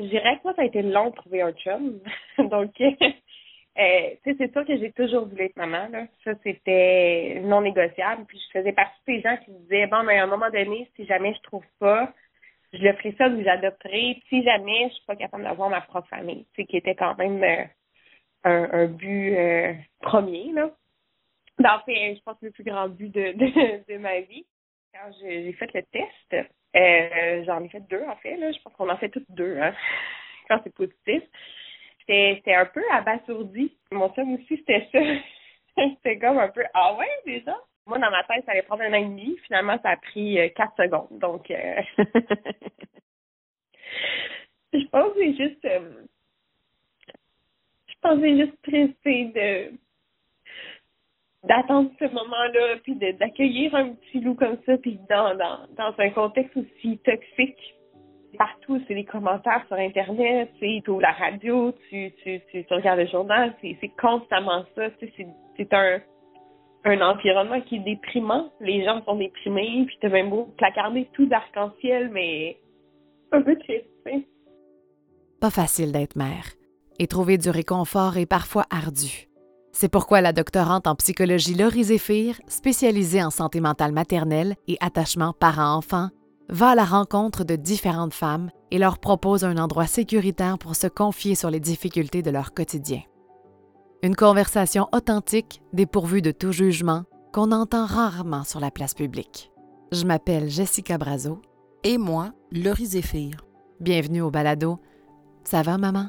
Je dirais que moi, ça a été long de trouver un chum. Donc, euh, c'est sûr que j'ai toujours voulu être maman. Ça, c'était non négociable. Puis je faisais partie des gens qui disaient bon, mais à un moment donné, si jamais je trouve pas, je le ferai ça, vous j'adopterai. Si jamais je suis pas capable d'avoir ma propre famille, tu qui était quand même euh, un, but euh, premier là. En fait, je pense le plus grand but de ma vie. Quand j'ai fait le test, euh, j'en ai fait deux en fait. Là. Je pense qu'on en fait toutes deux hein, quand c'est positif. C'était un peu abasourdi. Mon chum aussi, c'était ça. c'était comme un peu Ah ouais, déjà? Moi, dans ma tête, ça allait prendre un an et demi. Finalement, ça a pris euh, quatre secondes. Donc euh... je pense que c'est juste euh... je pense que c'est juste pressé de d'attendre ce moment-là, puis d'accueillir un petit loup comme ça, puis dans, dans, dans un contexte aussi toxique. Partout, c'est les commentaires sur Internet, tu ouvres la radio, tu, tu, tu, regardes le journal, c'est constamment ça. C'est un, un environnement qui est déprimant. Les gens sont déprimés, puis t'as même beau placarder tout d'arc-en-ciel, mais un peu triste. Pas facile d'être mère. Et trouver du réconfort est parfois ardu. C'est pourquoi la doctorante en psychologie Laurie Zéphir, spécialisée en santé mentale maternelle et attachement parent-enfant, va à la rencontre de différentes femmes et leur propose un endroit sécuritaire pour se confier sur les difficultés de leur quotidien. Une conversation authentique, dépourvue de tout jugement, qu'on entend rarement sur la place publique. Je m'appelle Jessica Brazo. Et moi, Laurie Zéphir. Bienvenue au balado. Ça va, maman?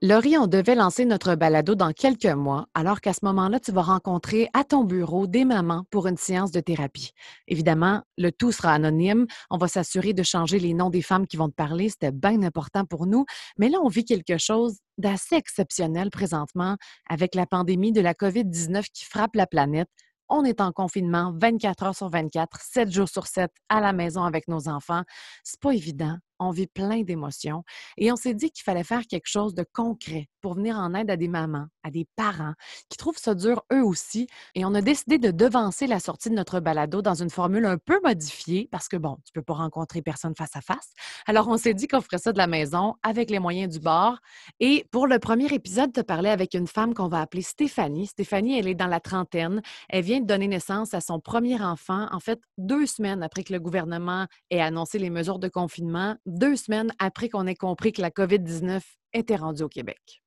Laurie, on devait lancer notre balado dans quelques mois, alors qu'à ce moment-là, tu vas rencontrer à ton bureau des mamans pour une séance de thérapie. Évidemment, le tout sera anonyme. On va s'assurer de changer les noms des femmes qui vont te parler. C'était bien important pour nous. Mais là, on vit quelque chose d'assez exceptionnel présentement avec la pandémie de la COVID-19 qui frappe la planète. On est en confinement 24 heures sur 24, 7 jours sur 7 à la maison avec nos enfants. C'est pas évident on vit plein d'émotions et on s'est dit qu'il fallait faire quelque chose de concret pour venir en aide à des mamans, à des parents qui trouvent ça dur eux aussi. Et on a décidé de devancer la sortie de notre balado dans une formule un peu modifiée parce que, bon, tu peux pas rencontrer personne face à face. Alors, on s'est dit qu'on ferait ça de la maison avec les moyens du bord. Et pour le premier épisode, te parler avec une femme qu'on va appeler Stéphanie. Stéphanie, elle est dans la trentaine. Elle vient de donner naissance à son premier enfant, en fait, deux semaines après que le gouvernement ait annoncé les mesures de confinement deux semaines après qu'on ait compris que la COVID-19 était rendue au Québec.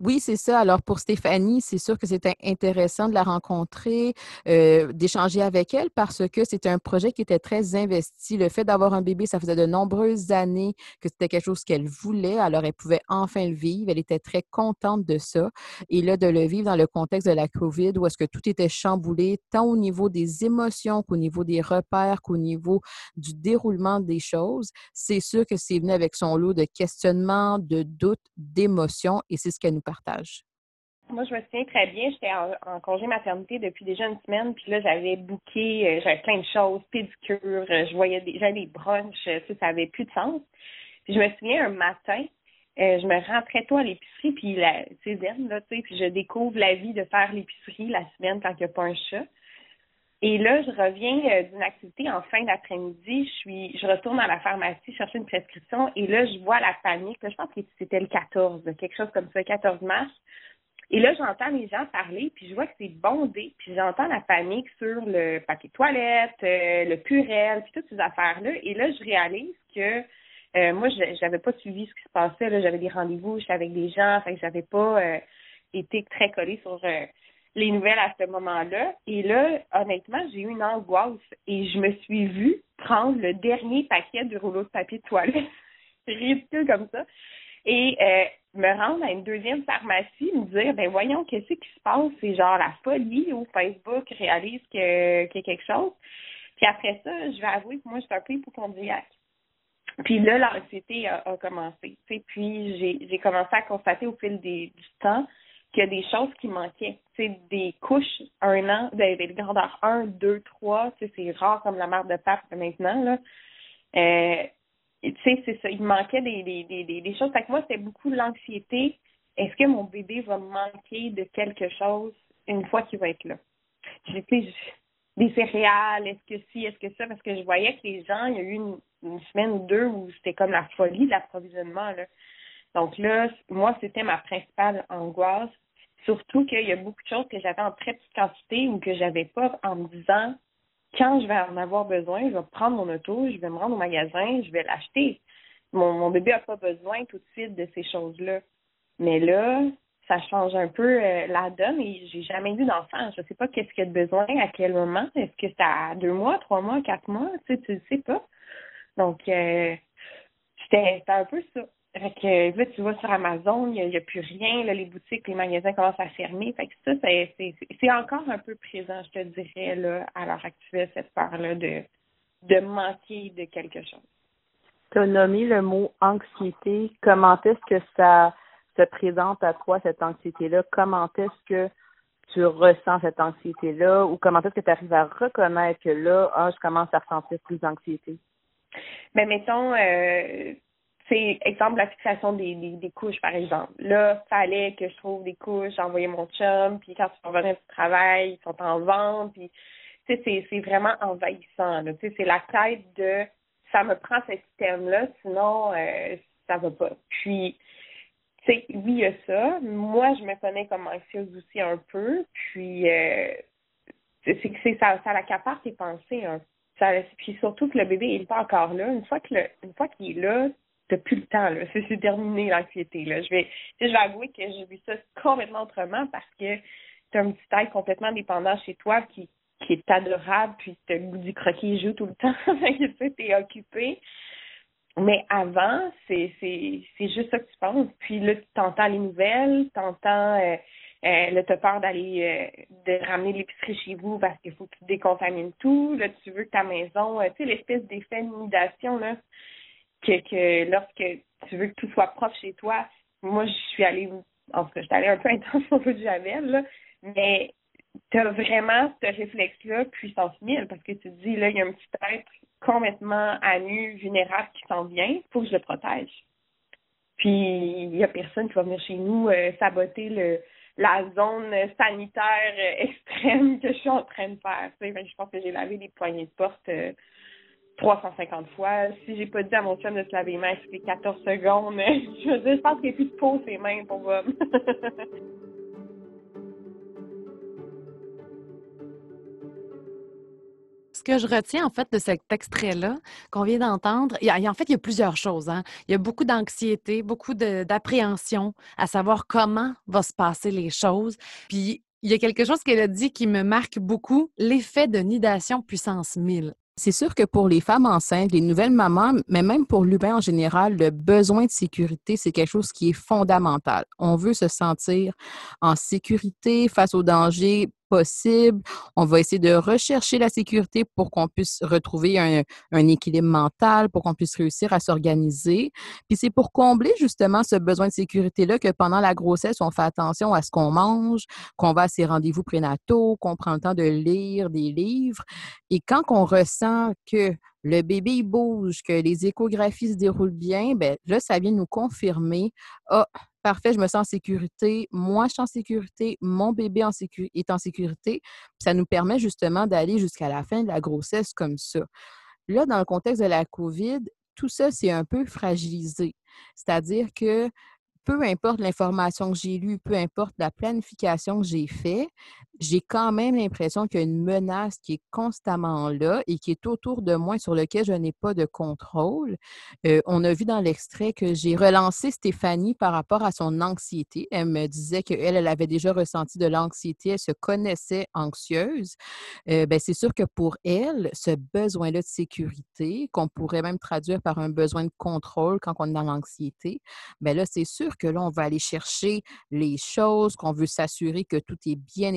Oui, c'est ça. Alors pour Stéphanie, c'est sûr que c'était intéressant de la rencontrer, euh, d'échanger avec elle parce que c'était un projet qui était très investi. Le fait d'avoir un bébé, ça faisait de nombreuses années que c'était quelque chose qu'elle voulait. Alors elle pouvait enfin le vivre. Elle était très contente de ça. Et là, de le vivre dans le contexte de la COVID où est-ce que tout était chamboulé, tant au niveau des émotions qu'au niveau des repères, qu'au niveau du déroulement des choses, c'est sûr que c'est venu avec son lot de questionnements, de doutes, d'émotions et c'est ce qu'elle nous Moi, je me souviens très bien, j'étais en, congé maternité depuis déjà une semaine, puis là, j'avais booké, euh, j'avais plein de choses, pédicure, euh, je voyais des, des brunchs, euh, ça, ça avait plus de sens. Puis je me souviens un matin, je me rends très tôt à l'épicerie, puis la, c'est zen, là, tu sais, puis je découvre la vie de faire l'épicerie la semaine quand il n'y a pas un chat. Et là, je reviens d'une activité en fin d'après-midi. Je suis, je retourne à la pharmacie chercher une prescription et là, je vois la panique. je pense que c'était le 14, quelque chose comme ça, 14 mars. Et là, j'entends les gens parler, puis je vois que c'est bondé, puis j'entends la panique sur le papier toilette, euh, le purel, puis toutes ces affaires-là. Et là, je réalise que euh, moi, je n'avais pas suivi ce qui se passait. Là, j'avais des rendez-vous, j'étais avec des gens, fait que j'avais pas euh, été très collée sur les nouvelles à ce moment-là. Et là, honnêtement, j'ai eu une angoisse et je me suis vue prendre le dernier paquet du rouleau de papier de toilette. Ridicule comme ça. Et euh, me rendre à une deuxième pharmacie, me dire, ben voyons, qu'est-ce qui se passe? C'est genre la folie où Facebook réalise qu'il y a quelque chose. Puis après ça, je vais avouer que moi, je suis un peu hypochondriaque. Puis là, l'anxiété a, a, commencé. Puis j'ai commencé à constater au fil des, du temps qu'il y a des choses qui manquaient. C'est des couches, un an, des, des grandeurs 1, 2, 3, c'est rare comme la mère de pape maintenant. Là. Euh, tu sais, c'est ça. Il manquait des, des, des, des choses. Fait que moi, c'était beaucoup l'anxiété. Est-ce que mon bébé va manquer de quelque chose une fois qu'il va être là? J'ai des céréales, est-ce que si, est-ce que ça? Parce que je voyais que les gens, il y a eu une semaine ou deux où c'était comme la folie de l'approvisionnement. Donc là, moi, c'était ma principale angoisse. Surtout qu'il y a beaucoup de choses que j'avais en très petite quantité ou que j'avais pas en me disant quand je vais en avoir besoin, je vais prendre mon auto, je vais me rendre au magasin, je vais l'acheter. Mon, mon bébé n'a pas besoin tout de suite de ces choses-là. Mais là, ça change un peu euh, la donne et j'ai jamais eu d'enfant. Je sais pas qu'est-ce qu'il y a de besoin, à quel moment. Est-ce que c'est à deux mois, trois mois, quatre mois? Tu sais, tu ne sais pas. Donc, euh, c'était un peu ça. Fait que là, tu vois sur Amazon, il n'y a, plus rien. Là, les boutiques, les magasins commencent à fermer. Fait que ça, c'est encore un peu présent, je te dirais, là, à l'heure actuelle, cette peur-là de, de manquer de quelque chose. Tu as nommé le mot anxiété. Comment est-ce que ça se présente à toi, cette anxiété-là? Comment est-ce que tu ressens cette anxiété-là? Ou comment est-ce que tu arrives à reconnaître que là, ah, je commence à ressentir plus d'anxiété? Mais ben, mettons, euh, c'est exemple la fixation des, des, couches, par exemple. Là, fallait que je trouve des couches, j'ai envoyé mon chum, puis quand tu revenais du travail, ils sont en vente, puis c'est, c'est vraiment envahissant. Là. C'est la tête de ça me prend ce système-là, sinon euh, ça va pas. Puis oui, il y a ça. Moi, je me connais comme anxieuse aussi un peu. Puis, euh, c'est que ça, ça l'accapare tes pensées. Hein. Ça, puis surtout que le bébé il n'est pas encore là. Une fois que le, une fois qu'il est là, t'as plus le temps. Là. C'est, terminé l'anxiété. Là. Je vais, je vais avouer que j'ai vu ça complètement autrement parce que t'as un petit taille complètement dépendant chez toi qui, qui est adorable, puis t'as le goût du croquis joue tout le temps. tu sais, t'es occupé. Mais avant, c'est c'est c'est juste ça que tu penses. Puis là, tu entends les nouvelles, tu entends euh, euh, là, tu peur d'aller euh, de ramener l'épicerie chez vous parce qu'il faut que tu décontamines tout. Là, tu veux que ta maison, euh, tu sais, l'espèce d'effet là, que, que lorsque tu veux que tout soit propre chez toi, moi je suis allée en tout cas, j'étais allée un peu intense au bout de Javel, là, mais tu as vraiment ce réflexe-là, puissance 1000, parce que tu te dis, là, il y a un petit être complètement à nu, vulnérable qui s'en vient, il faut que je le protège. Puis, il n'y a personne qui va venir chez nous euh, saboter le, la zone sanitaire euh, extrême que je suis en train de faire. je pense que j'ai lavé les poignées de porte 350 euh, fois. Si j'ai pas dit à mon chum de se laver les mains toutes 14 secondes, je veux dire, je pense qu'il n'y a plus de peau ses mains pour voir. Ce que je retiens en fait de cet extrait-là qu'on vient d'entendre, en fait, il y a plusieurs choses. Hein. Il y a beaucoup d'anxiété, beaucoup d'appréhension à savoir comment vont se passer les choses. Puis il y a quelque chose qu'elle a dit qui me marque beaucoup, l'effet de nidation puissance 1000. C'est sûr que pour les femmes enceintes, les nouvelles mamans, mais même pour l'humain en général, le besoin de sécurité, c'est quelque chose qui est fondamental. On veut se sentir en sécurité face aux dangers possible. On va essayer de rechercher la sécurité pour qu'on puisse retrouver un, équilibre mental, pour qu'on puisse réussir à s'organiser. Puis c'est pour combler justement ce besoin de sécurité-là que pendant la grossesse, on fait attention à ce qu'on mange, qu'on va à ses rendez-vous prénataux, qu'on prend le temps de lire des livres. Et quand on ressent que le bébé bouge, que les échographies se déroulent bien, ben là, ça vient nous confirmer, ah, parfait, je me sens en sécurité, moi je suis en sécurité, mon bébé est en sécurité. ça nous permet justement d'aller jusqu'à la fin de la grossesse comme ça. Là, dans le contexte de la COVID, tout ça, c'est un peu fragilisé. C'est-à-dire que peu importe l'information que j'ai lue, peu importe la planification que j'ai faite, j'ai quand même l'impression qu'il y a une menace qui est constamment là et qui est autour de moi sur lequel je n'ai pas de contrôle. Euh, on a vu dans l'extrait que j'ai relancé Stéphanie par rapport à son anxiété. Elle me disait qu'elle, elle avait déjà ressenti de l'anxiété, elle se connaissait anxieuse. Euh, ben, c'est sûr que pour elle, ce besoin-là de sécurité, qu'on pourrait même traduire par un besoin de contrôle quand on est dans l'anxiété, ben là, c'est sûr que là, on va aller chercher les choses, qu'on veut s'assurer que tout est bien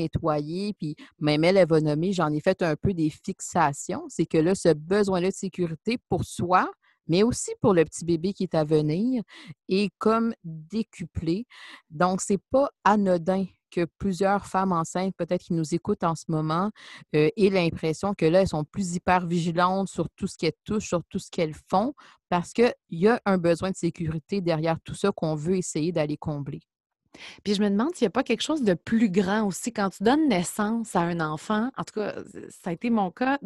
Puis même elle, elle va nommer, j'en ai fait un peu des fixations. C'est que là, ce besoin-là de sécurité pour soi, mais aussi pour le petit bébé qui est à venir, est comme décuplé. Donc, c'est pas anodin que plusieurs femmes enceintes, peut-être qui nous écoutent en ce moment, euh, aient l'impression que là, elles sont plus hyper vigilantes sur tout ce qu'elles touchent, sur tout ce qu'elles font, parce qu'il y a un besoin de sécurité derrière tout ça qu'on veut essayer d'aller combler. Puis je me demande s'il n'y a pas quelque chose de plus grand aussi. Quand tu donnes naissance à un enfant, en tout cas, ça a été mon cas,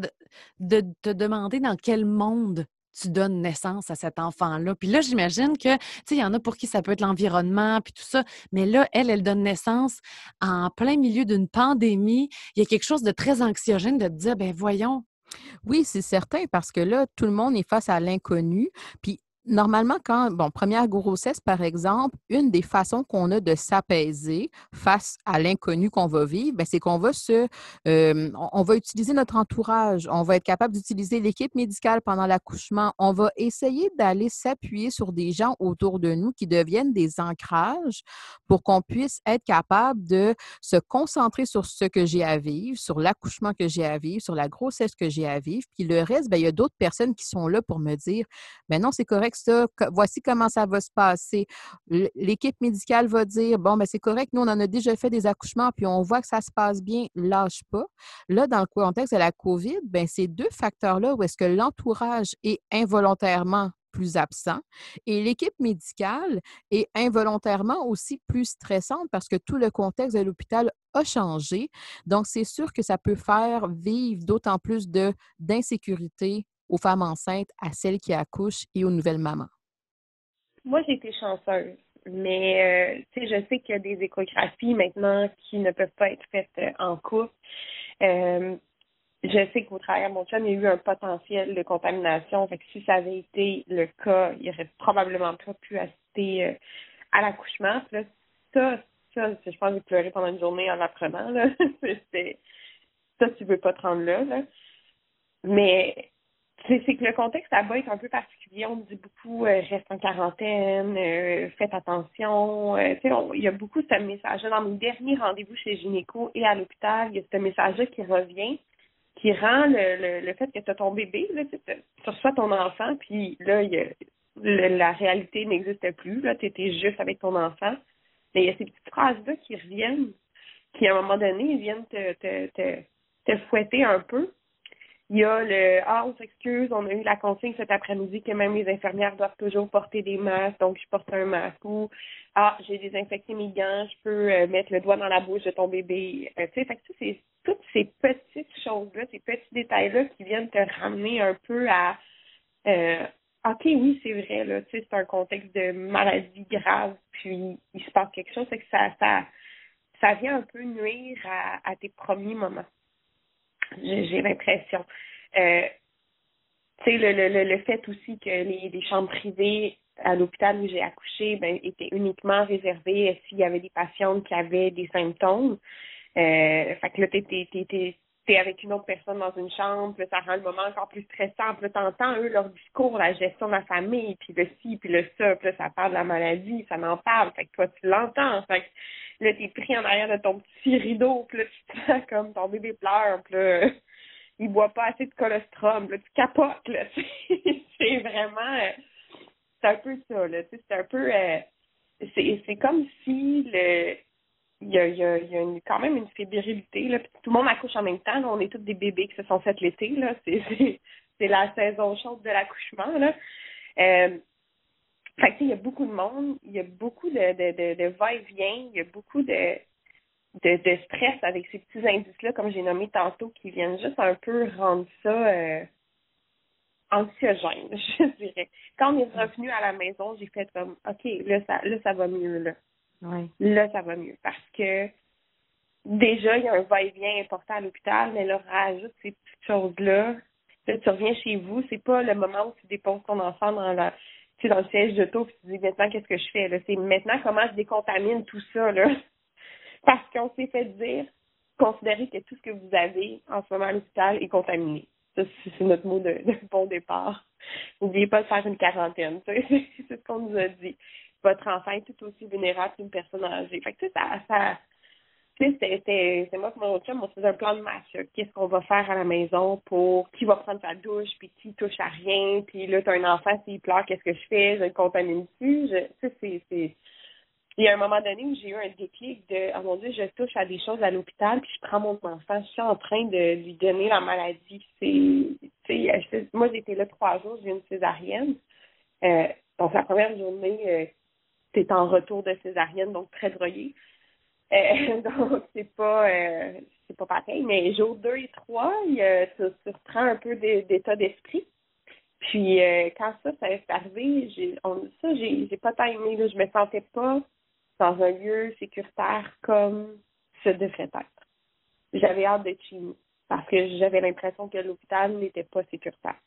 de te demander dans quel monde tu donnes naissance à cet enfant-là. Puis là, j'imagine que, tu sais, il y en a pour qui ça peut être l'environnement, puis tout ça, mais là, elle, elle donne naissance en plein milieu d'une pandémie. Il y a quelque chose de très anxiogène de te dire, ben voyons, oui, c'est certain, parce que là, tout le monde est face à l'inconnu. Puis Normalement, quand, bon, première grossesse, par exemple, une des façons qu'on a de s'apaiser face à l'inconnu qu'on va vivre, ben, c'est qu'on va se, on va utiliser notre entourage, on va être capable d'utiliser l'équipe médicale pendant l'accouchement, on va essayer d'aller s'appuyer sur des gens autour de nous qui deviennent des ancrages pour qu'on puisse être capable de se concentrer sur ce que j'ai à vivre, sur l'accouchement que j'ai à vivre, sur la grossesse que j'ai à vivre, puis le reste, ben, il y a d'autres personnes qui sont là pour me dire, ben non, c'est correct ça, voici comment ça va se passer. L'équipe médicale va dire, bon, ben c'est correct, nous, on en a déjà fait des accouchements, puis on voit que ça se passe bien, lâche pas. Là, dans le contexte de la COVID, ben ces deux facteurs-là, où est-ce que l'entourage est involontairement plus absent et l'équipe médicale est involontairement aussi plus stressante parce que tout le contexte de l'hôpital a changé. Donc, c'est sûr que ça peut faire vivre d'autant plus d'insécurité aux femmes enceintes, à celles qui accouchent et aux nouvelles mamans? Moi, j'ai été chanceuse. Mais euh, tu sais, je sais qu'il y a des échographies maintenant qui ne peuvent pas être faites euh, en couple. Euh, je sais qu'au travers de mon chum, il y a eu un potentiel de contamination. Fait que si ça avait été le cas, il aurait probablement pas pu assister à l'accouchement. ça, ça, je pense que j'ai pleuré pendant une journée en l'apprenant. Là. ça, tu veux pas te rendre là. là. Mais c'est que le contexte là-bas est un peu particulier. On dit beaucoup euh, reste en quarantaine, euh, faites attention. Euh, il y a beaucoup ce message-là. Dans mes derniers rendez-vous chez Gynéco et à l'hôpital, il y a ce message-là qui revient, qui rend le, le, fait que tu as ton bébé, là, tu reçois ton enfant, puis là, il y a, la réalité n'existe plus. Tu étais juste avec ton enfant. Mais il y a ces petites phrases-là qui reviennent, qui à un moment donné viennent te, te, te, te fouetter un peu. Il y a le Ah, on s'excuse, on a eu la consigne cet après-midi que même les infirmières doivent toujours porter des masques, donc je porte un masque ou Ah, j'ai désinfecté mes gants, je peux euh, mettre le doigt dans la bouche de ton bébé. Euh, tu sais, fait que c'est toutes ces petites choses-là, ces petits détails-là qui viennent te ramener un peu à euh, OK, oui, c'est vrai, là, tu sais, c'est un contexte de maladie grave, puis il se passe quelque chose, c'est que ça, ça, ça vient un peu nuire à tes premiers moments j'ai l'impression. Euh, tu sais, le, le, le fait aussi que les, chambres privées à l'hôpital où j'ai accouché ben, étaient uniquement réservées s'il y avait des patientes qui avaient des symptômes. Euh, fait que là, t'es, avec une autre personne dans une chambre, ça rend le moment encore plus stressant. Puis t'entends, eux, leur discours, la gestion de la famille, puis le ci, puis le ça, puis là, ça parle de la maladie, ça m'en parle. Fait que toi, tu l'entends. Fait que là, t'es pris en arrière de ton petit rideau, puis là, tu te sens comme ton bébé pleure, puis là, il boit pas assez de colostrum, là, tu capotes, là. c'est vraiment... Euh, c'est un peu ça, là. C'est un peu... Euh, c'est, comme si le... Il y a, y a, une, quand même une fébrilité, là. tout le monde accouche en même temps, là. On est tous des bébés qui se sont fait l'été, là. C'est la saison chaude de l'accouchement, là. Euh, fait que, il y a beaucoup de monde, il y a beaucoup de, de, de, de va-et-vient, il y a beaucoup de, de, de stress avec ces petits indices-là, comme j'ai nommé tantôt, qui viennent juste un peu rendre ça euh, anxiogène, je dirais. Quand on est revenu à la maison, j'ai fait comme OK, là ça là ça va mieux là. Oui. Là, ça va mieux. Parce que déjà, il y a un va-et-vient important à l'hôpital, mais là, rajoute ces petites choses-là. Là, tu reviens chez vous, c'est pas le moment où tu déposes ton enfant dans la dans le siège de taux, puis tu dis maintenant qu'est-ce que je fais C'est maintenant comment je décontamine tout ça là, parce qu'on s'est fait dire, considérer que tout ce que vous avez en ce moment à l'hôpital est contaminé. Ça, c'est notre mot de, bon départ. N'oubliez pas de faire une quarantaine. C'est ce qu'on nous a dit. Votre enfant est tout aussi vulnérable qu'une personne âgée. Fait que ça, ça c'est moi qui mon chum, on faisait un plan de match. Qu'est-ce qu'on va faire à la maison pour qui va prendre sa douche, puis qui touche à rien, puis là, tu as un enfant, s'il pleure, qu'est-ce que je fais? Je le contamine dessus. Je, c'est, il y a un moment donné où j'ai eu un déclic de oh mon Dieu, je touche à des choses à l'hôpital, puis je prends mon enfant, je suis en train de lui donner la maladie. C'est moi j'étais là trois jours, j'ai une césarienne. Euh, donc la première journée, euh, tu en retour de césarienne, donc très broyée. Euh, donc, c'est pas euh, c'est pas pareil. Mais jour 2 et 3, il, tu, tu reprends un peu d'état d'esprit. Puis euh, quand ça, ça est arrivé, j'ai, ça, j'ai, j'ai pas tant aimé. Là, je me sentais pas dans un lieu sécuritaire comme ce devrait être. J'avais hâte d'être chez parce que j'avais l'impression que l'hôpital n'était pas sécuritaire.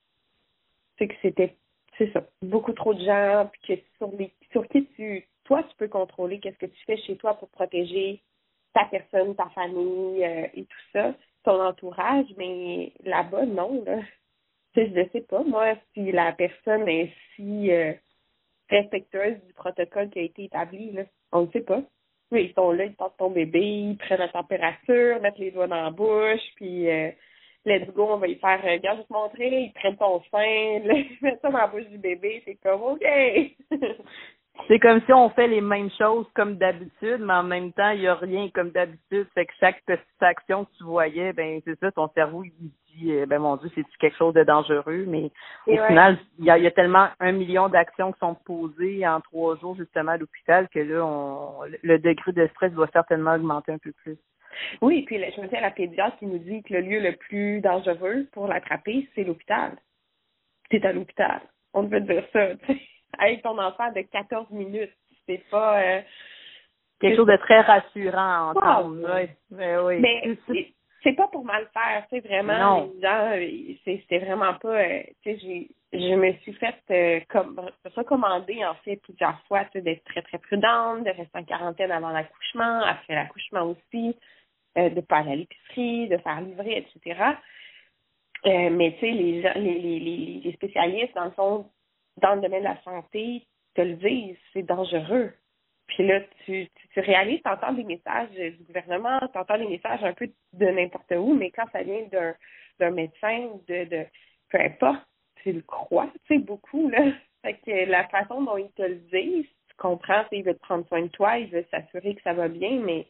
C'est que c'était, c'est ça, beaucoup trop de gens, puis que sur, les, sur qui tu, toi, tu peux contrôler qu'est-ce que tu fais chez toi pour protéger ta personne, ta famille euh, et tout ça, ton entourage, mais là-bas, non, là. je ne sais pas, moi, si la personne est si euh, respectueuse du protocole qui a été établi. On ne sait pas. Oui, ils sont là, ils portent ton bébé, ils prennent la température, mettent les doigts dans la bouche, puis euh, let's go, on va y faire, euh, regarde, je vais te montrer, ils prennent ton sein, ils mettent ça dans la bouche du bébé, c'est comme, OK! c'est comme si on fait les mêmes choses comme d'habitude, mais en même temps, il n'y a rien comme d'habitude. Fait que chaque petite action que tu voyais, ben c'est ça, ton cerveau il dit euh, ben mon Dieu, c'est quelque chose de dangereux, mais au final, il y a, tellement un million d'actions qui sont posées en trois jours justement à l'hôpital que là, on le degré de stress va certainement augmenter un peu plus. Oui, puis je me dis à la pédiatre qui nous dit que le lieu le plus dangereux pour l'attraper, c'est l'hôpital. C'est à l'hôpital. On veut dire ça, tu sais avec ton enfant de 14 minutes. C'est pas euh, quelque chose de très rassurant en wow. oui. Mais, oui. Mais c'est pas pour mal faire, c'est vraiment c'était vraiment pas, euh, tu sais, je me suis fait euh, comme recommander en fait plusieurs fois d'être très très prudente, de rester en quarantaine avant l'accouchement, après l'accouchement aussi, euh, de pas aller à l'épicerie, de faire livrer, etc. mais tu sais, les, les, les, les spécialistes, dans le fond, dans le domaine de la santé te le disent, c'est dangereux. Puis là, tu, réalises, tu entends des messages du gouvernement, tu entends des messages un peu de n'importe où, mais quand ça vient d'un, d'un médecin, de, de peu importe, tu le crois, tu sais, beaucoup, là. Fait que la façon dont ils te le disent, tu comprends, il veut te prendre soin de toi, il veut s'assurer que ça va bien, mais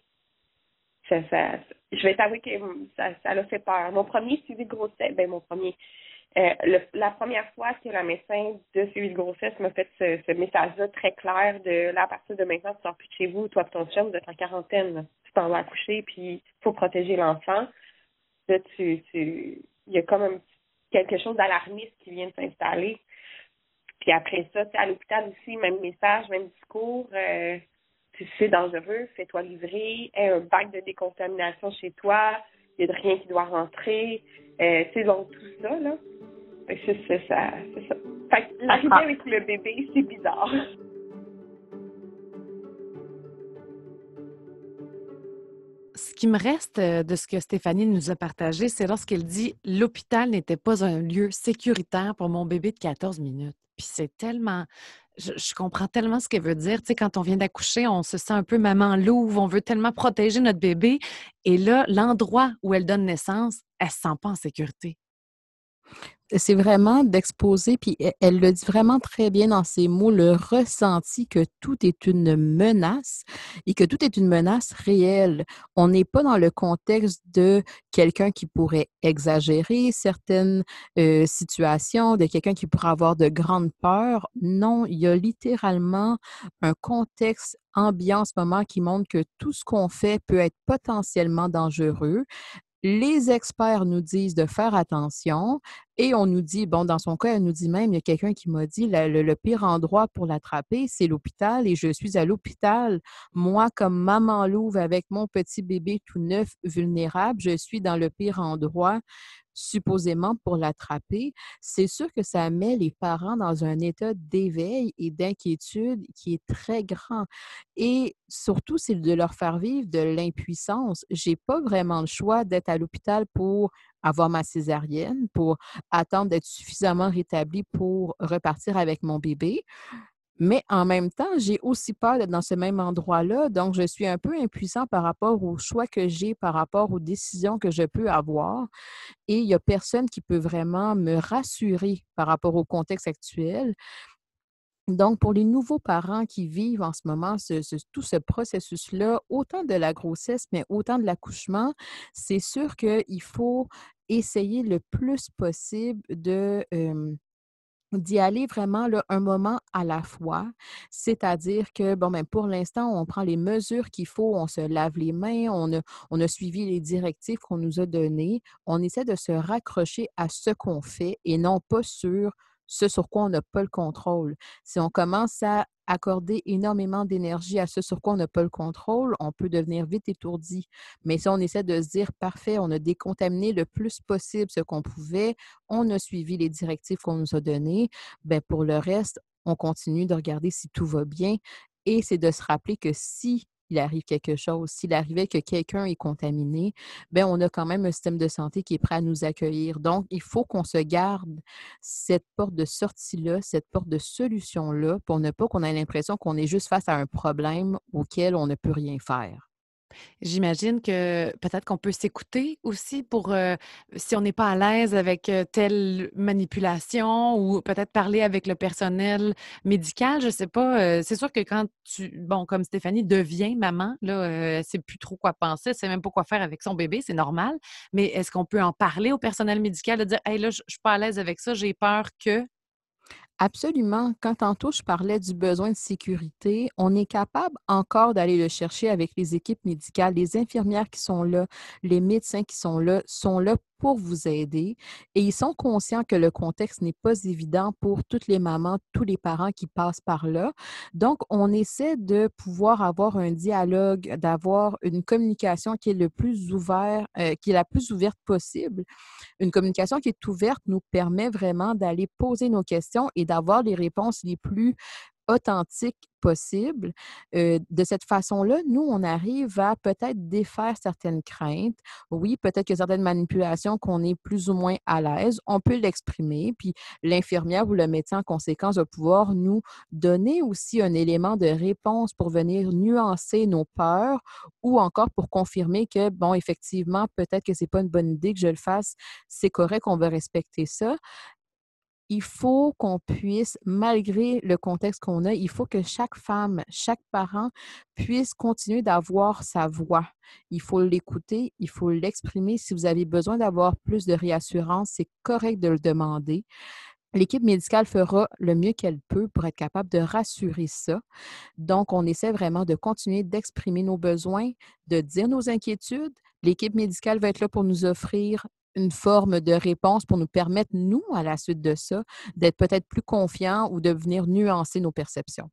ça, ça, je vais t'avouer que ça, ça l'a fait peur. Mon premier suivi de grossesse, ben mon premier, euh, la première fois que la médecin de suivi de grossesse m'a fait ce, message-là très clair de là, à partir de maintenant, tu sors plus de chez vous, toi et ton chum, vous êtes en quarantaine, tu t'en vas accoucher, puis il faut protéger l'enfant. Là, tu, tu, il y a comme quelque chose d'alarmiste qui vient de s'installer. Puis après ça, à l'hôpital aussi, même message, même discours. Euh, c'est dangereux, fais-toi livrer, un bac de décontamination chez toi, il n'y a de rien qui doit rentrer. Euh, c'est donc tout ça, là. C'est ça, c'est ça. Fait arriver avec le bébé, c'est bizarre. Ce qui me reste euh, de ce que Stéphanie nous a partagé, c'est lorsqu'elle dit l'hôpital n'était pas un lieu sécuritaire pour mon bébé de 14 minutes. Puis c'est tellement. Je, je, comprends tellement ce qu'elle veut dire. Tu sais, quand on vient d'accoucher, on se sent un peu maman louve, on veut tellement protéger notre bébé. Et là, l'endroit où elle donne naissance, elle ne se sent pas en sécurité c'est vraiment d'exposer, puis e, elle le dit vraiment très bien dans ses mots, le ressenti que tout est une menace et que tout est une menace réelle. On n'est pas dans le contexte de quelqu'un qui pourrait exagérer certaines euh, situations, de quelqu'un qui pourrait avoir de grandes peurs. Non, il y a littéralement un contexte ambiant en ce moment qui montre que tout ce qu'on fait peut être potentiellement dangereux. Les experts nous disent de faire attention et on nous dit, bon, dans son cas, elle nous dit même, il y a quelqu'un qui m'a dit, le, pire endroit pour l'attraper, c'est l'hôpital et je suis à l'hôpital. Moi, comme maman louve avec mon petit bébé tout neuf, vulnérable, je suis dans le pire endroit supposément pour l'attraper, c'est sûr que ça met les parents dans un état d'éveil et d'inquiétude qui est très grand. Et surtout, c'est de leur faire vivre de l'impuissance. J'ai pas vraiment le choix d'être à l'hôpital pour avoir ma césarienne, pour attendre d'être suffisamment rétablie pour repartir avec mon bébé. Mais en même temps, j'ai aussi peur d'être dans ce même endroit-là. Donc, je suis un peu impuissant par rapport aux choix que j'ai, par rapport aux décisions que je peux avoir. Et il n'y a personne qui peut vraiment me rassurer par rapport au contexte actuel. Donc, pour les nouveaux parents qui vivent en ce moment tout ce processus-là, autant de la grossesse, mais autant de l'accouchement, c'est sûr qu'il faut essayer le plus possible de d'y aller vraiment là, un moment à la fois, c'est-à-dire que, bon, ben, pour l'instant, on prend les mesures qu'il faut, on se lave les mains, on a, on a suivi les directives qu'on nous a données, on essaie de se raccrocher à ce qu'on fait et non pas sur ce sur quoi on n'a pas le contrôle. Si on commence à accorder énormément d'énergie à ce sur quoi on n'a pas le contrôle, on peut devenir vite étourdi. Mais si on essaie de se dire, parfait, on a décontaminé le plus possible ce qu'on pouvait, on a suivi les directives qu'on nous a données, bien pour le reste, on continue de regarder si tout va bien. Et c'est de se rappeler que si il arrive quelque chose, s'il arrivait que quelqu'un est contaminé, ben on a quand même un système de santé qui est prêt à nous accueillir. Donc, il faut qu'on se garde cette porte de sortie-là, cette porte de solution-là, pour ne pas qu'on ait l'impression qu'on est juste face à un problème auquel on ne peut rien faire. J'imagine que peut-être qu'on peut s'écouter aussi pour si on n'est pas à l'aise avec telle manipulation ou peut-être parler avec le personnel médical. Je ne sais pas. c'est sûr que quand tu, bon, comme Stéphanie devient maman, là, elle ne sait plus trop quoi penser, elle ne sait même pas quoi faire avec son bébé, c'est normal. Mais est-ce qu'on peut en parler au personnel médical, de dire, hey, là, je ne suis pas à l'aise avec ça, j'ai peur que. Absolument. Quand tantôt je parlais du besoin de sécurité, on est capable encore d'aller le chercher avec les équipes médicales. Les infirmières qui sont là, les médecins qui sont là, sont là pour vous aider et ils sont conscients que le contexte n'est pas évident pour toutes les mamans, tous les parents qui passent par là. Donc, on essaie de pouvoir avoir un dialogue, d'avoir une communication qui est le plus ouvert, euh, qui est la plus ouverte possible. Une communication qui est ouverte nous permet vraiment d'aller poser nos questions et d'avoir les réponses les plus authentique possible. de cette façon-là, nous, on arrive à peut-être défaire certaines craintes. Oui, peut-être que certaines manipulations qu'on est plus ou moins à l'aise, on peut l'exprimer, puis l'infirmière ou le médecin en conséquence va pouvoir nous donner aussi un élément de réponse pour venir nuancer nos peurs ou encore pour confirmer que, bon, effectivement, peut-être que c'est pas une bonne idée que je le fasse, c'est correct, on va respecter ça il faut qu'on puisse, malgré le contexte qu'on a, il faut que chaque femme, chaque parent puisse continuer d'avoir sa voix. Il faut l'écouter, il faut l'exprimer. Si vous avez besoin d'avoir plus de réassurance, c'est correct de le demander. L'équipe médicale fera le mieux qu'elle peut pour être capable de rassurer ça. Donc, on essaie vraiment de continuer d'exprimer nos besoins, de dire nos inquiétudes. L'équipe médicale va être là pour nous offrir une forme de réponse pour nous permettre, nous, à la suite de ça, d'être peut-être plus confiants ou de venir nuancer nos perceptions?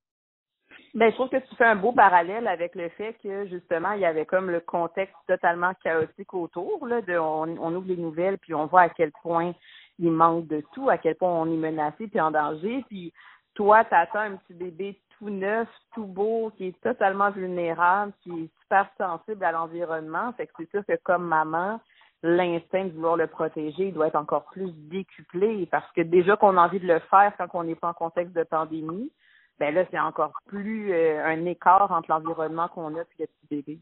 Bien, je trouve que tu fais un beau parallèle avec le fait que justement, il y avait comme le contexte totalement chaotique autour. Là, de, on, ouvre les nouvelles, puis on voit à quel point il manque de tout, à quel point on est menacé puis en danger. Puis toi, tu attends un petit bébé tout neuf, tout beau, qui est totalement vulnérable, qui est super sensible à l'environnement. Fait que c'est sûr que comme maman, l'instinct de vouloir le protéger doit être encore plus décuplé parce que déjà qu'on a envie de le faire quand on n'est pas en contexte de pandémie, ben là, c'est encore plus euh, un écart entre l'environnement qu'on a et le petit bébé.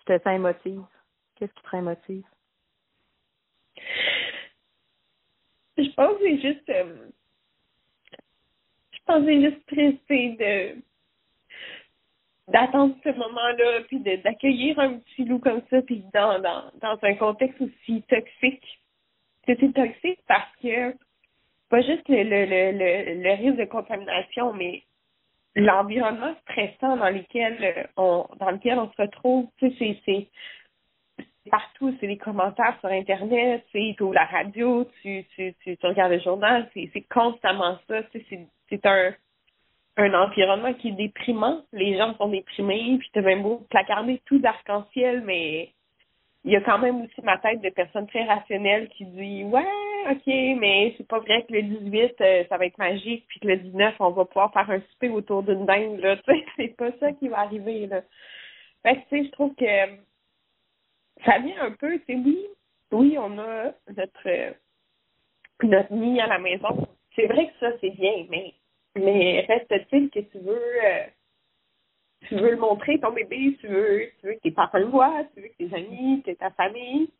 Je te sens émotive. Qu'est-ce qui te émotive? Je pense que c'est juste. Euh, je pense que c'est juste triste de d'attendre ce moment-là, puis d'accueillir un petit loup comme ça, puis dans, dans, dans un contexte aussi toxique. C'est toxique parce que pas juste le, le, le, le, risque de contamination, mais l'environnement stressant dans lequel on dans lequel on se retrouve, tu sais, c'est partout, c'est les commentaires sur Internet, tu sais, la radio, tu, tu, tu, tu regardes le journal, c'est constamment ça, tu sais, c'est un un environnement qui est déprimant. Les gens sont déprimés, puis t'as même beau placarder tout d'arc-en-ciel, mais il y a quand même aussi ma tête de personne très rationnelle qui dit ouais, ok, mais c'est pas vrai que le 18 euh, ça va être magique, puis que le 19 on va pouvoir faire un souper autour d'une dinde là. Tu sais, c'est pas ça qui va arriver là. Fait que tu sais, je trouve que ça vient un peu, c'est oui, oui, on a notre notre nid à la maison. C'est vrai que ça c'est bien, mais mais reste-t-il que tu veux euh, tu veux le montrer, ton bébé, tu veux, tu veux que tes parents le voient, tu veux que tes amis, que ta famille?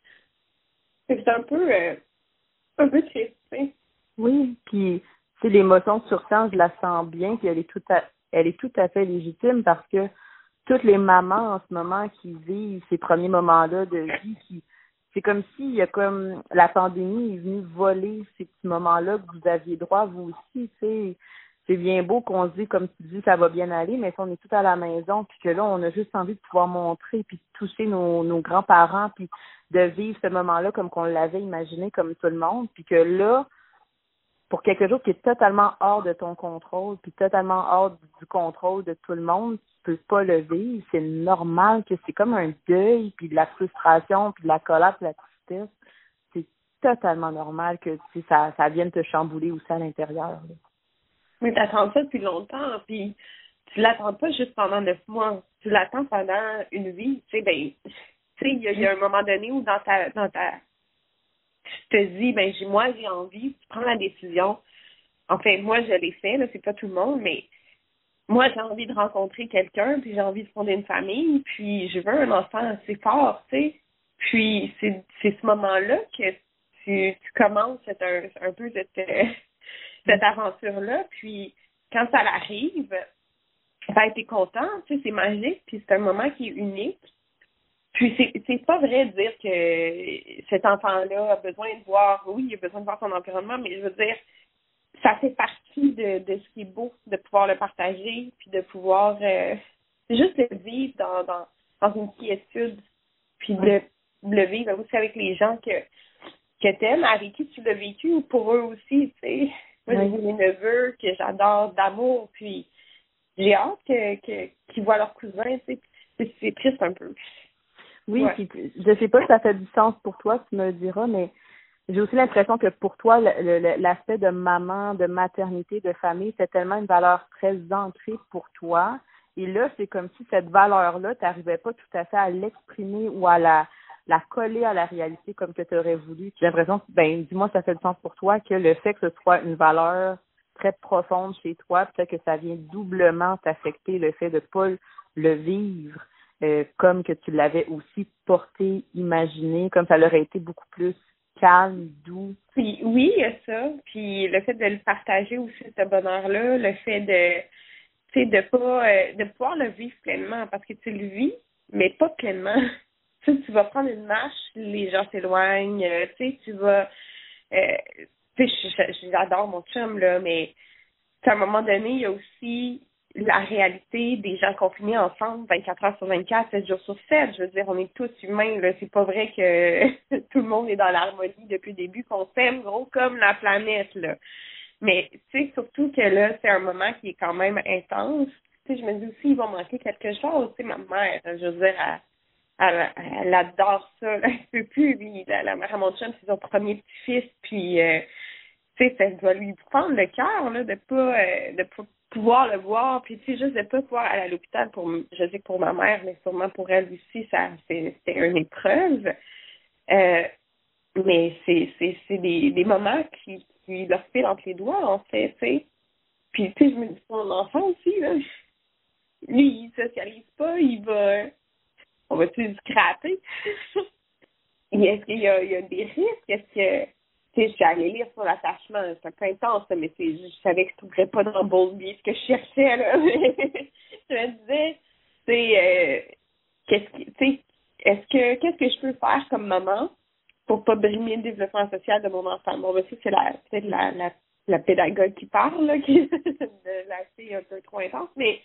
C'est un peu euh, un peu triste, Oui, puis c'est l'émotion sur je la sens bien, puis elle est tout à elle est tout à fait légitime parce que toutes les mamans en ce moment qui vivent ces premiers moments-là de vie qui c'est comme s'il y a comme la pandémie est venue voler ces petits moments-là que vous aviez droit vous aussi, tu sais c'est bien beau qu'on se dit, comme tu dis, ça va bien aller, mais si on est tout à la maison, puis que là, on a juste envie de pouvoir montrer, puis toucher nos, grands-parents, puis de vivre ce moment-là comme qu'on l'avait imaginé comme tout le monde, puis que là, pour quelque chose qui est totalement hors de ton contrôle, puis totalement hors du contrôle de tout le monde, tu peux pas le vivre. C'est normal que c'est comme un deuil, puis de la frustration, puis de la colère, puis de la tristesse. C'est totalement normal que ça vienne te chambouler aussi à l'intérieur. Mais t'attends ça depuis longtemps, puis tu l'attends pas juste pendant neuf mois. Tu l'attends pendant une vie. Tu sais, ben, tu sais, il y, a un moment donné où dans ta, dans ta, tu te dis, ben, j'ai, moi, j'ai envie, tu prends la décision. Enfin, moi, je l'ai fait, là, c'est pas tout le monde, mais moi, j'ai envie de rencontrer quelqu'un, puis j'ai envie de fonder une famille, puis je veux un enfant assez fort, tu sais. Puis c'est, c'est ce moment-là que tu, tu commences un, un peu cette, cette aventure-là, puis quand ça arrive, ben, t'es content, tu sais, c'est magique, puis c'est un moment qui est unique. Puis c'est c'est pas vrai de dire que cet enfant-là a besoin de voir, oui, il a besoin de voir son environnement, mais je veux dire, ça fait partie de, de ce qui est beau, de pouvoir le partager, puis de pouvoir euh, juste le vivre dans, dans, dans une quiétude, puis de le vivre aussi avec les gens que, que t'aimes, avec qui tu l'as vécu, ou pour eux aussi, tu sais. Moi, j'ai mes neveux que j'adore d'amour, puis j'ai hâte que, que, qu'ils voient leur cousin, tu sais. C'est triste un peu. Oui, puis je sais pas si ça fait du sens pour toi, tu me le diras, mais j'ai aussi l'impression que pour toi, l'aspect de maman, de maternité, de famille, c'est tellement une valeur très ancrée pour toi. Et là, c'est comme si cette valeur-là, tu n'arrivais pas tout à fait à l'exprimer ou à la, la coller à la réalité comme que tu aurais voulu. J'ai l'impression ben, dis-moi, ça fait du sens pour toi que le fait que ce soit une valeur très profonde chez toi, peut-être que ça vient doublement t'affecter le fait de ne pas le vivre euh, comme que tu l'avais aussi porté, imaginé, comme ça aurait été beaucoup plus calme, doux. Puis oui, il y a ça. Puis le fait de le partager aussi, ce bonheur-là, le fait de de pas euh, de pouvoir le vivre pleinement parce que tu le vis, mais pas pleinement. Tu sais, tu vas prendre une marche, les gens s'éloignent, euh, tu sais, tu vas tu sais, j'adore mon chum, là, mais à un moment donné, il y a aussi la réalité des gens confinés ensemble 24 heures sur 24, 7 jours sur 7. Je veux dire, on est tous humains, là. C'est pas vrai que tout le monde est dans l'harmonie depuis le début, qu'on s'aime gros comme la planète, là. Mais, tu sais, surtout que là, c'est un moment qui est quand même intense. Tu sais, je me dis aussi, il va manquer quelque chose. Tu sais, ma mère, je veux dire, elle, elle, adore ça, là. Elle peut plus. La, mère à mon chum, c'est son premier petit-fils, puis... Euh, tu sais, ça doit lui prendre le cœur, de pas, euh, de pas pouvoir le voir, puis tu sais, juste de pas pouvoir aller à l'hôpital pour, je sais que pour ma mère, mais sûrement pour elle aussi, ça, c'était une épreuve. Euh, mais c'est, c'est, c'est des, des moments qui, qui leur filent entre les doigts, en fait, tu sais. Puis, tu sais, je me dis, mon enfant aussi, là, lui, il socialise pas, il va, va-tu le scraper? Est-ce qu'il y a, des risques? Est-ce que, tu sais, je suis allée lire sur l'attachement, c'est intense, mais c'est, je savais que je trouverais pas dans Bowlby ce que je cherchais, là. je me disais, c'est, euh, qu'est-ce que, tu sais, est-ce que, qu'est-ce que je peux faire comme maman pour pas brimer le développement social de mon enfant? Bon, ben, c'est la, peut-être la, la, la pédagogue qui parle, là, qui, de la un peu trop intense, mais,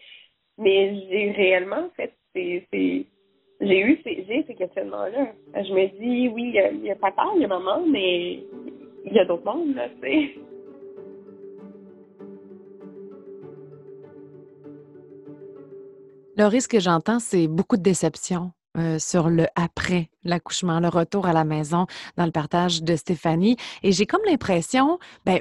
mais j'ai réellement fait, c'est, c'est, j'ai eu ces, j'ai ces questionnements-là. Je me dis, oui, il y, a, papa, il y a maman, mais il y a d'autres mondes, là, tu sais. Le risque que j'entends, c'est beaucoup de déception. Euh, sur le après l'accouchement, le retour à la maison dans le partage de Stéphanie. Et j'ai comme l'impression, ben,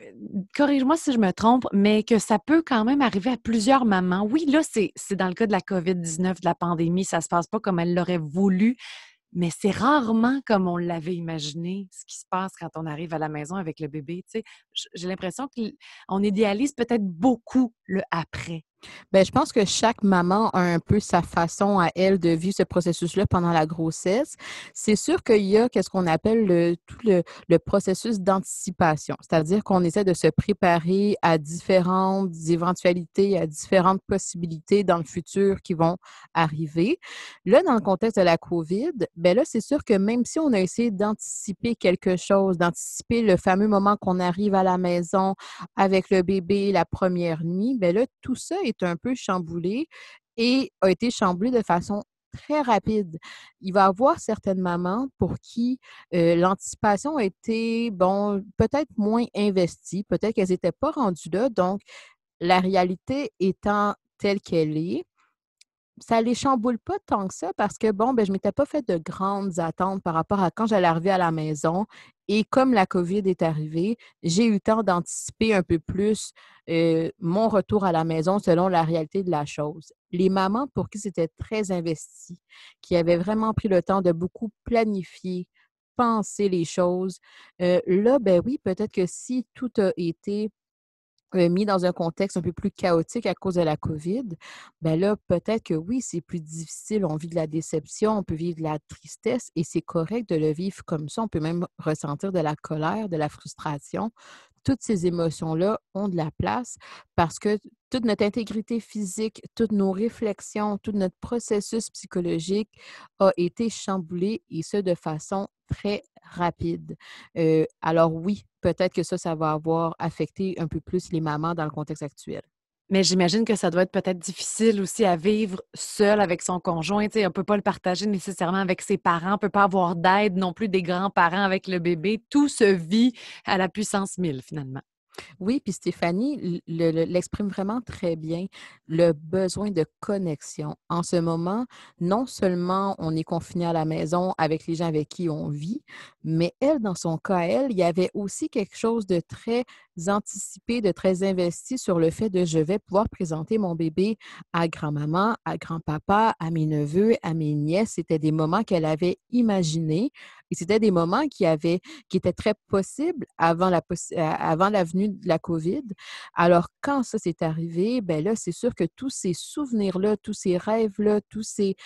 corrige-moi si je me trompe, mais que ça peut quand même arriver à plusieurs mamans. Oui, là, c'est dans le cas de la COVID-19, de la pandémie, ça se passe pas comme elle l'aurait voulu, mais c'est rarement comme on l'avait imaginé ce qui se passe quand on arrive à la maison avec le bébé. J'ai l'impression qu'on idéalise peut-être beaucoup le après. Bien, je pense que chaque maman a un peu sa façon à elle de vivre ce processus-là pendant la grossesse. C'est sûr qu'il y a ce qu'on appelle le, tout le, le processus d'anticipation, c'est-à-dire qu'on essaie de se préparer à différentes éventualités, à différentes possibilités dans le futur qui vont arriver. Là, dans le contexte de la COVID, bien là, c'est sûr que même si on a essayé d'anticiper quelque chose, d'anticiper le fameux moment qu'on arrive à la maison avec le bébé la première nuit, bien là, tout ça est un peu chamboulé et a été chamboulé de façon très rapide. Il va y avoir certaines mamans pour qui l'anticipation a été, bon, peut-être moins investie, peut-être qu'elles n'étaient pas rendues là. Donc, la réalité étant telle qu'elle est, ça les chamboule pas tant que ça parce que, bon, ben, je m'étais pas fait de grandes attentes par rapport à quand j'allais arriver à la maison. Et comme la COVID est arrivée, j'ai eu le temps d'anticiper un peu plus mon retour à la maison selon la réalité de la chose. Les mamans pour qui c'était très investi, qui avaient vraiment pris le temps de beaucoup planifier, penser les choses, là, ben oui, peut-être que si tout a été mis dans un contexte un peu plus chaotique à cause de la COVID, ben là, peut-être que oui, c'est plus difficile. On vit de la déception, on peut vivre de la tristesse et c'est correct de le vivre comme ça. On peut même ressentir de la colère, de la frustration. Toutes ces émotions-là ont de la place parce que toute notre intégrité physique, toutes nos réflexions, tout notre processus psychologique a été chamboulé et ce de façon très rapide. alors oui, peut-être que ça, ça va avoir affecté un peu plus les mamans dans le contexte actuel. Mais j'imagine que ça doit être peut-être difficile aussi à vivre seul avec son conjoint. on ne peut pas le partager nécessairement avec ses parents, on ne peut pas avoir d'aide non plus des grands-parents avec le bébé. Tout se vit à la puissance 1000 finalement. Oui, puis Stéphanie l'exprime vraiment très bien, le besoin de connexion. En ce moment, non seulement on est confiné à la maison avec les gens avec qui on vit, mais elle, dans son cas, elle, il y avait aussi quelque chose de très anticipé, de très investi sur le fait de je vais pouvoir présenter mon bébé à grand-maman, à grand-papa, à mes neveux, à mes nièces. C'était des moments qu'elle avait imaginés et c'était des moments qui, avaient, qui étaient très possibles avant la, avant la venue de la COVID. Alors, quand ça s'est arrivé, ben là, c'est sûr que tous ces souvenirs-là, tous ces rêves-là, tous ces,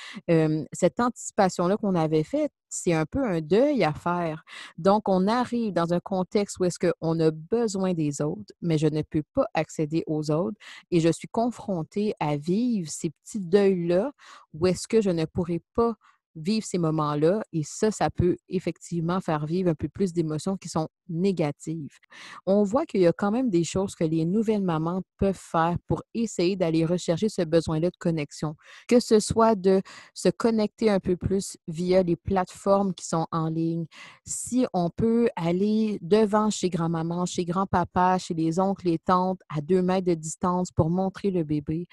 cette anticipation-là qu'on avait faite, c'est un peu un deuil à faire. Donc, on arrive dans un contexte où est-ce qu'on a besoin des autres, mais je ne peux pas accéder aux autres et je suis confrontée à vivre ces petits deuils-là où est-ce que je ne pourrais pas vivre ces moments-là. Et ça, ça peut effectivement faire vivre un peu plus d'émotions qui sont négatives. On voit qu'il y a quand même des choses que les nouvelles mamans peuvent faire pour essayer d'aller rechercher ce besoin-là de connexion, que ce soit de se connecter un peu plus via les plateformes qui sont en ligne. Si on peut aller devant chez grand-maman, chez grand-papa, chez les oncles et tantes à deux mètres de distance pour montrer le bébé,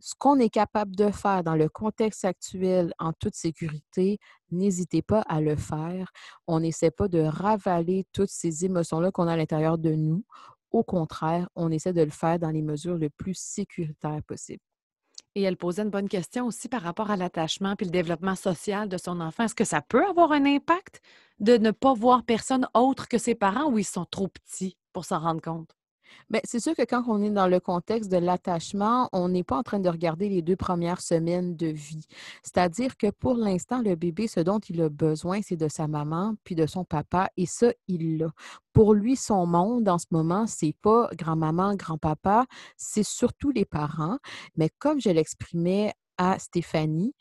ce qu'on est capable de faire dans le contexte actuel en toute sécurité, n'hésitez pas à le faire. On n'essaie pas de ravaler toutes ces émotions-là qu'on a à l'intérieur de nous. Au contraire, on essaie de le faire dans les mesures les plus sécuritaires possibles. Et elle posait une bonne question aussi par rapport à l'attachement puis le développement social de son enfant. Est-ce que ça peut avoir un impact de ne pas voir personne autre que ses parents ou ils sont trop petits pour s'en rendre compte? Bien, c'est sûr que quand on est dans le contexte de l'attachement, on n'est pas en train de regarder les deux premières semaines de vie. C'est-à-dire que pour l'instant, le bébé, ce dont il a besoin, c'est de sa maman puis de son papa, et ça, il l'a. Pour lui, son monde en ce moment, c'est pas grand-maman, grand-papa, c'est surtout les parents. Mais comme je l'exprimais à Stéphanie,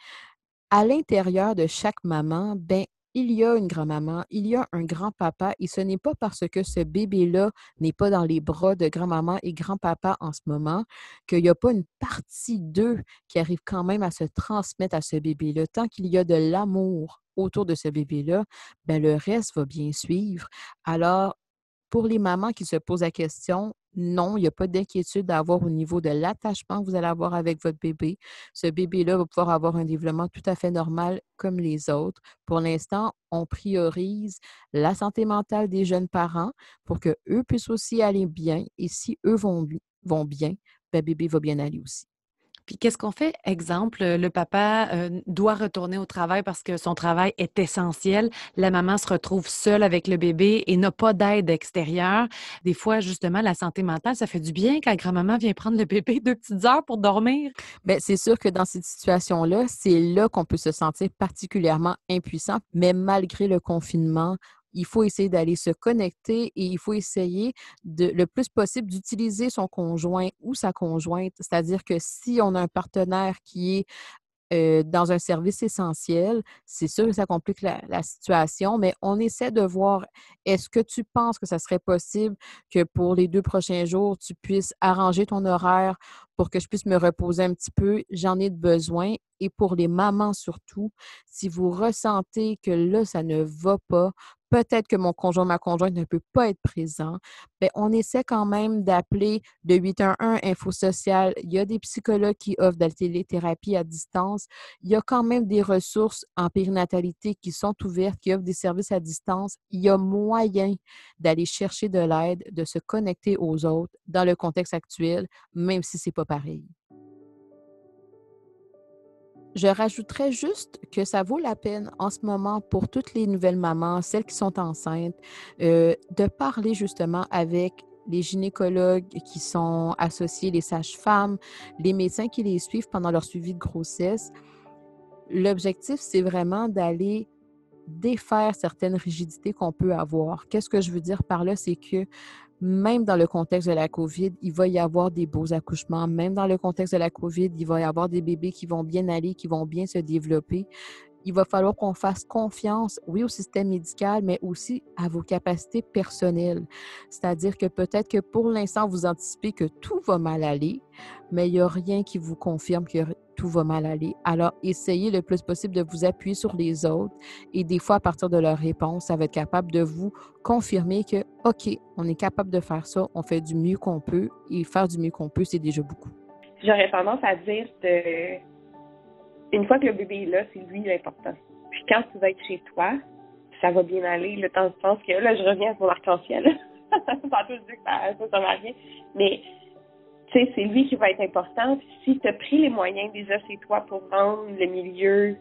à l'intérieur de chaque maman, ben, il y a une grand-maman, il y a un grand-papa, et ce n'est pas parce que ce bébé-là n'est pas dans les bras de grand-maman et grand-papa en ce moment qu'il n'y a pas une partie d'eux qui arrive quand même à se transmettre à ce bébé-là. Tant qu'il y a de l'amour autour de ce bébé-là, ben le reste va bien suivre. Alors, pour les mamans qui se posent la question, non, il n'y a pas d'inquiétude à avoir au niveau de l'attachement que vous allez avoir avec votre bébé. Ce bébé-là va pouvoir avoir un développement tout à fait normal comme les autres. Pour l'instant, on priorise la santé mentale des jeunes parents pour qu'eux puissent aussi aller bien. Et si eux vont, bien, ben, bébé va bien aller aussi. Puis qu'est-ce qu'on fait? Exemple, le papa doit retourner au travail parce que son travail est essentiel. La maman se retrouve seule avec le bébé et n'a pas d'aide extérieure. Des fois, justement, la santé mentale, ça fait du bien quand grand-maman vient prendre le bébé deux petites heures pour dormir. Bien, c'est sûr que dans cette situation-là, c'est là qu'on peut se sentir particulièrement impuissant, mais malgré le confinement, il faut essayer d'aller se connecter et il faut essayer de, le plus possible d'utiliser son conjoint ou sa conjointe. C'est-à-dire que si on a un partenaire qui est euh, dans un service essentiel, c'est sûr que ça complique la, situation, mais on essaie de voir, est-ce que tu penses que ça serait possible que pour les deux prochains jours, tu puisses arranger ton horaire pour que je puisse me reposer un petit peu? J'en ai besoin. Et pour les mamans surtout, si vous ressentez que là, ça ne va pas, peut-être que mon conjoint, ma conjointe ne peut pas être présent, bien, on essaie quand même d'appeler le 811 Info Social. Il y a des psychologues qui offrent de la téléthérapie à distance. Il y a quand même des ressources en périnatalité qui sont ouvertes, qui offrent des services à distance. Il y a moyen d'aller chercher de l'aide, de se connecter aux autres dans le contexte actuel, même si ce n'est pas pareil. Je rajouterais juste que ça vaut la peine en ce moment pour toutes les nouvelles mamans, celles qui sont enceintes, euh, de parler justement avec les gynécologues qui sont associés, les sages-femmes, les médecins qui les suivent pendant leur suivi de grossesse. L'objectif, c'est vraiment d'aller défaire certaines rigidités qu'on peut avoir. Qu'est-ce que je veux dire par là? C'est que même dans le contexte de la COVID, il va y avoir des beaux accouchements. Même dans le contexte de la COVID, il va y avoir des bébés qui vont bien aller, qui vont bien se développer. Il va falloir qu'on fasse confiance, oui, au système médical, mais aussi à vos capacités personnelles. C'est-à-dire que peut-être que pour l'instant, vous anticipez que tout va mal aller, mais il n'y a rien qui vous confirme que tout va mal aller. Alors, essayez le plus possible de vous appuyer sur les autres et des fois, à partir de leur réponse, ça va être capable de vous confirmer que, OK, on est capable de faire ça, on fait du mieux qu'on peut et faire du mieux qu'on peut, c'est déjà beaucoup. J'aurais tendance à dire de une fois que le bébé est là, c'est lui l'important. Puis quand tu vas être chez toi, ça va bien aller, le temps de sens que là, je reviens à mon arc-en-ciel. ça peut dire que ça, ça, ça va bien. Mais tu sais, c'est lui qui va être important. si tu as pris les moyens déjà chez toi pour rendre le milieu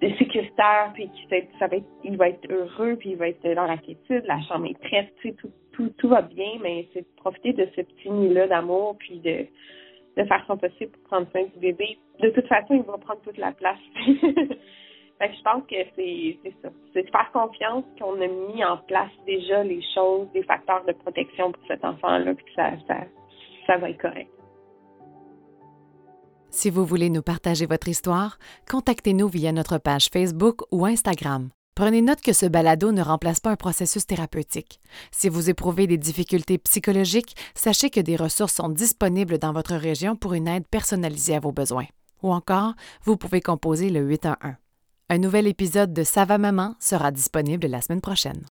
sécuritaire, puis ça va être, il va être heureux, puis il va être dans la quiétude, la chambre est prête, tu sais, tout, tout, tout va bien, mais c'est de profiter de ce petit nid-là d'amour, puis de, de faire possible pour prendre soin du bébé. De toute façon, il va prendre toute la place. fait je pense que c'est ça. C'est de faire confiance qu'on a mis en place déjà les choses, des facteurs de protection pour cet enfant-là, puis que ça, ça, ça va être correct. Si vous voulez nous partager votre histoire, contactez-nous via notre page Facebook ou Instagram. Prenez note que ce balado ne remplace pas un processus thérapeutique. Si vous éprouvez des difficultés psychologiques, sachez que des ressources sont disponibles dans votre région pour une aide personnalisée à vos besoins. Ou encore, vous pouvez composer le 811. Un nouvel épisode de Sava Maman sera disponible la semaine prochaine.